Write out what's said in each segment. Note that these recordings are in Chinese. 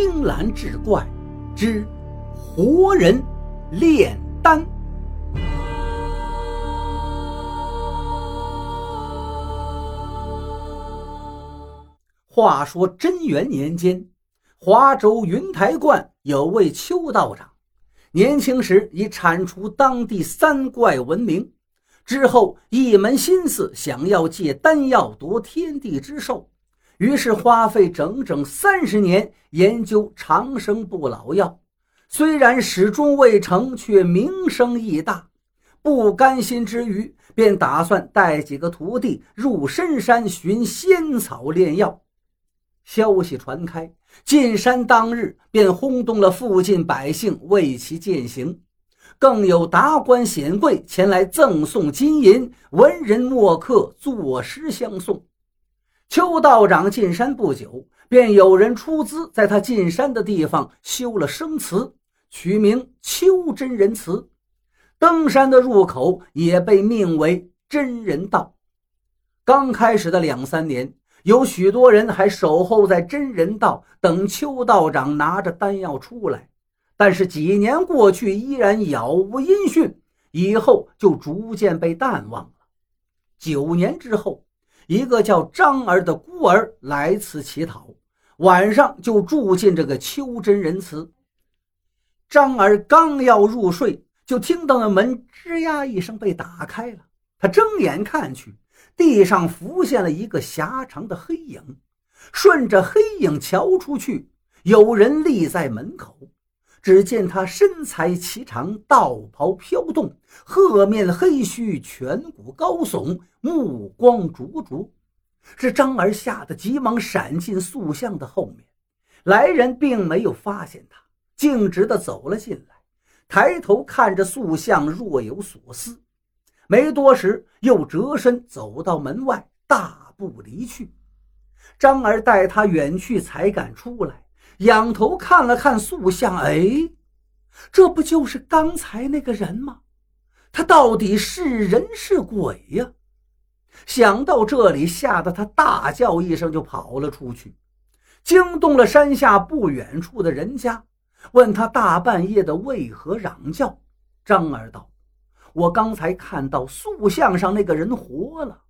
青蓝志怪之活人炼丹。话说贞元年间，华州云台观有位邱道长，年轻时以铲除当地三怪闻名。之后一门心思想要借丹药夺天地之寿，于是花费整整三十年研究长生不老药。虽然始终未成，却名声亦大。不甘心之余，便打算带几个徒弟入深山寻仙草炼药。消息传开，进山当日便轰动了附近百姓，为其践行。更有达官显贵前来赠送金银，文人墨客作诗相送。邱道长进山不久，便有人出资在他进山的地方修了生祠，取名邱真人祠。登山的入口也被命为真人道。刚开始的两三年，有许多人还守候在真人道，等邱道长拿着丹药出来。但是几年过去，依然杳无音讯，以后就逐渐被淡忘了。九年之后，一个叫张儿的孤儿来此乞讨，晚上就住进这个邱真仁祠。张儿刚要入睡，就听到那门吱呀一声被打开了。他睁眼看去，地上浮现了一个狭长的黑影，顺着黑影瞧出去，有人立在门口。只见他身材颀长，道袍飘动，褐面黑须，颧骨高耸，目光灼灼。这张儿吓得急忙闪进塑像的后面，来人并没有发现他，径直的走了进来，抬头看着塑像，若有所思。没多时，又折身走到门外，大步离去。张儿待他远去，才敢出来。仰头看了看塑像，哎，这不就是刚才那个人吗？他到底是人是鬼呀？想到这里，吓得他大叫一声就跑了出去，惊动了山下不远处的人家，问他大半夜的为何嚷叫。张儿道：“我刚才看到塑像上那个人活了。”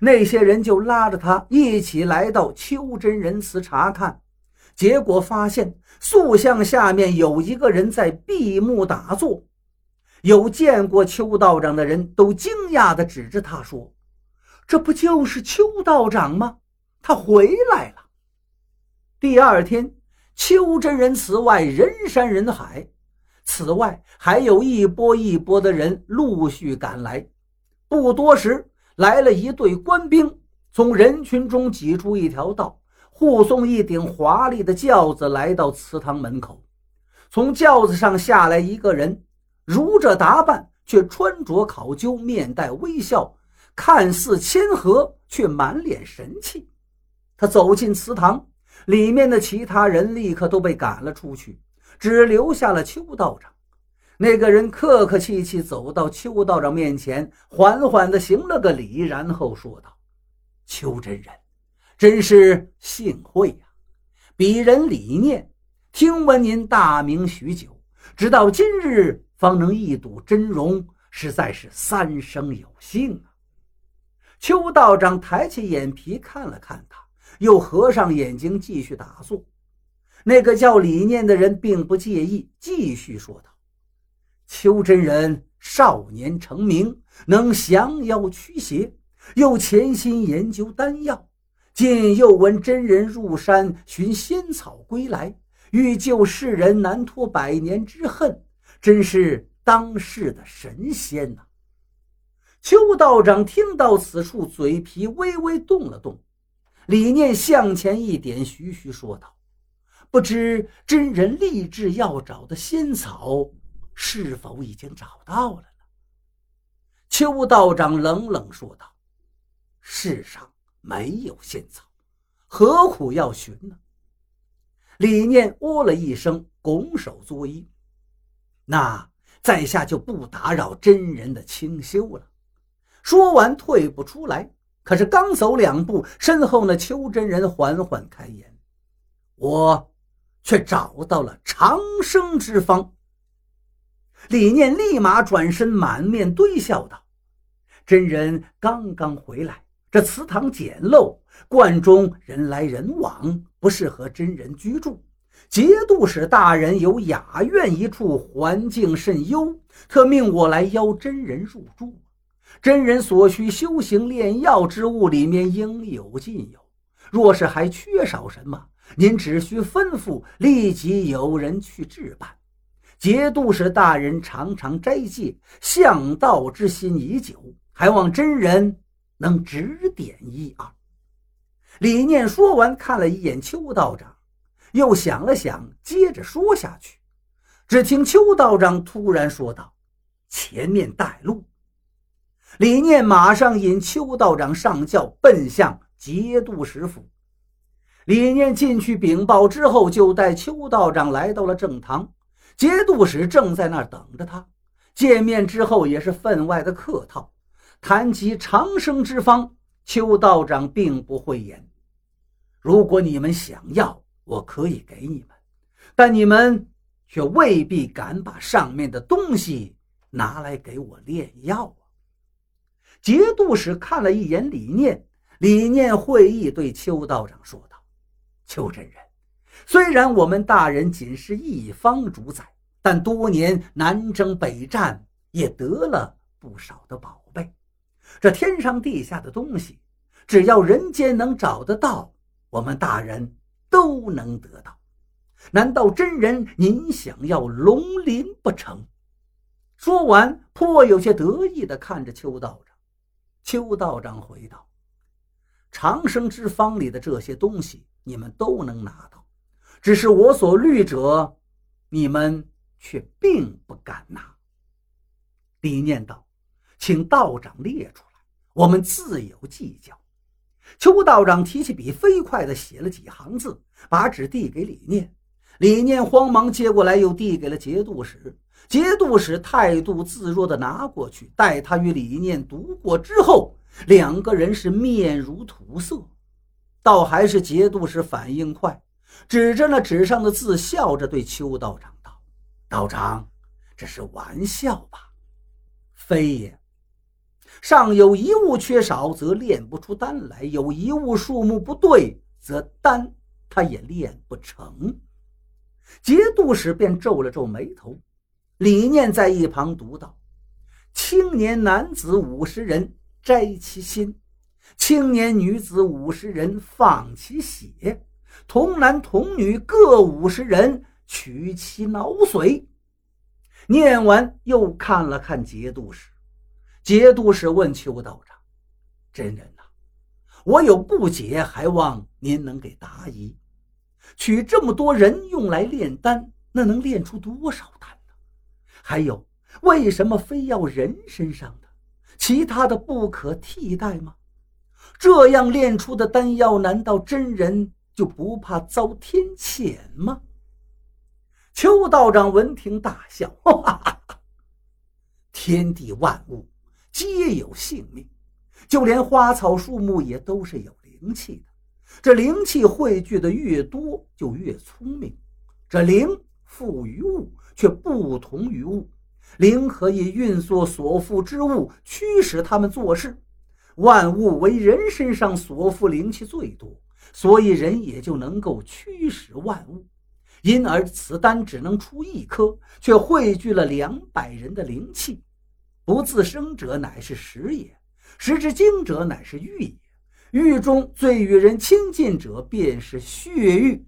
那些人就拉着他一起来到邱真人祠查看。结果发现塑像下面有一个人在闭目打坐，有见过邱道长的人都惊讶地指着他说：“这不就是邱道长吗？他回来了。”第二天，邱真人祠外人山人海，此外还有一波一波的人陆续赶来。不多时，来了一队官兵，从人群中挤出一条道。护送一顶华丽的轿子来到祠堂门口，从轿子上下来一个人，如着打扮，却穿着考究，面带微笑，看似谦和，却满脸神气。他走进祠堂，里面的其他人立刻都被赶了出去，只留下了邱道长。那个人客客气气走到邱道长面前，缓缓地行了个礼，然后说道：“邱真人。”真是幸会呀！鄙人李念，听闻您大名许久，直到今日方能一睹真容，实在是三生有幸啊！邱道长抬起眼皮看了看他，又合上眼睛继续打坐。那个叫李念的人并不介意，继续说道：“邱真人少年成名，能降妖驱邪，又潜心研究丹药。”今又闻真人入山寻仙草归来，欲救世人难脱百年之恨，真是当世的神仙呐！邱道长听到此处，嘴皮微微动了动。李念向前一点，徐徐说道：“不知真人立志要找的仙草，是否已经找到了呢？”邱道长冷冷说道：“世上……”没有仙草，何苦要寻呢？李念哦了一声，拱手作揖：“那在下就不打扰真人的清修了。”说完，退步出来。可是刚走两步，身后那邱真人缓缓开言：“我却找到了长生之方。李念立马转身，满面堆笑道：“真人刚刚回来，这祠堂简陋，观中人来人往，不适合真人居住。节度使大人有雅院一处，环境甚优，特命我来邀真人入住。真人所需修行炼药之物，里面应有尽有。若是还缺少什么，您只需吩咐，立即有人去置办。”节度使大人常常斋戒，向道之心已久，还望真人能指点一二。李念说完，看了一眼邱道长，又想了想，接着说下去。只听邱道长突然说道：“前面带路。”李念马上引邱道长上轿，奔向节度使府。李念进去禀报之后，就带邱道长来到了正堂。节度使正在那儿等着他，见面之后也是分外的客套。谈及长生之方，邱道长并不讳言。如果你们想要，我可以给你们，但你们却未必敢把上面的东西拿来给我炼药啊！节度使看了一眼李念，李念会意对邱道长说道：“邱真人。”虽然我们大人仅是一方主宰，但多年南征北战，也得了不少的宝贝。这天上地下的东西，只要人间能找得到，我们大人都能得到。难道真人您想要龙鳞不成？说完，颇有些得意地看着邱道长。邱道长回道：“长生之方里的这些东西，你们都能拿到。”只是我所虑者，你们却并不敢拿。李念道：“请道长列出来，我们自有计较。”邱道长提起笔，飞快地写了几行字，把纸递给李念。李念慌忙接过来，又递给了节度使。节度使态度自若地拿过去，待他与李念读过之后，两个人是面如土色。倒还是节度使反应快。指着那纸上的字，笑着对邱道长道：“道长，这是玩笑吧？非也。上有一物缺少，则炼不出丹来；有一物数目不对，则丹他也炼不成。”节度使便皱了皱眉头。李念在一旁读道：“青年男子五十人摘其心，青年女子五十人放其血。”童男童女各五十人，取其脑髓。念完，又看了看节度使。节度使问邱道长：“真人呐，我有不解，还望您能给答疑。取这么多人用来炼丹，那能炼出多少丹呢？还有，为什么非要人身上的？其他的不可替代吗？这样炼出的丹药，难道真人？”就不怕遭天谴吗？邱道长闻听大笑，哈哈哈哈天地万物皆有性命，就连花草树木也都是有灵气的。这灵气汇聚的越多，就越聪明。这灵附于物，却不同于物。灵可以运作所附之物，驱使他们做事。万物为人身上所附灵气最多。所以人也就能够驱使万物，因而此丹只能出一颗，却汇聚了两百人的灵气。不自生者乃是实也，实之精者乃是玉也。玉中最与人亲近者便是血玉。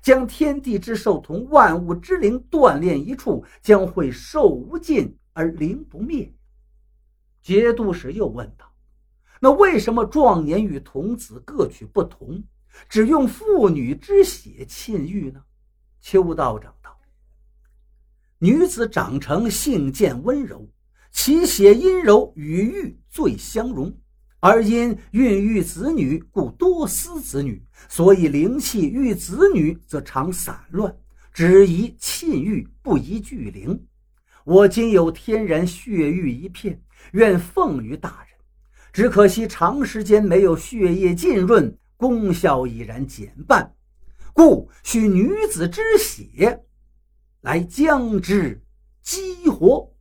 将天地之寿同万物之灵锻炼一处，将会寿无尽而灵不灭。节度使又问道。那为什么壮年与童子各取不同，只用妇女之血沁玉呢？邱道长道：“女子长成性贱温柔，其血阴柔，与玉最相融。而因孕育子女，故多思子女，所以灵气遇子女则常散乱，只宜沁玉，不宜聚灵。我今有天然血玉一片，愿奉于大人。”只可惜长时间没有血液浸润，功效已然减半，故需女子之血来将之激活。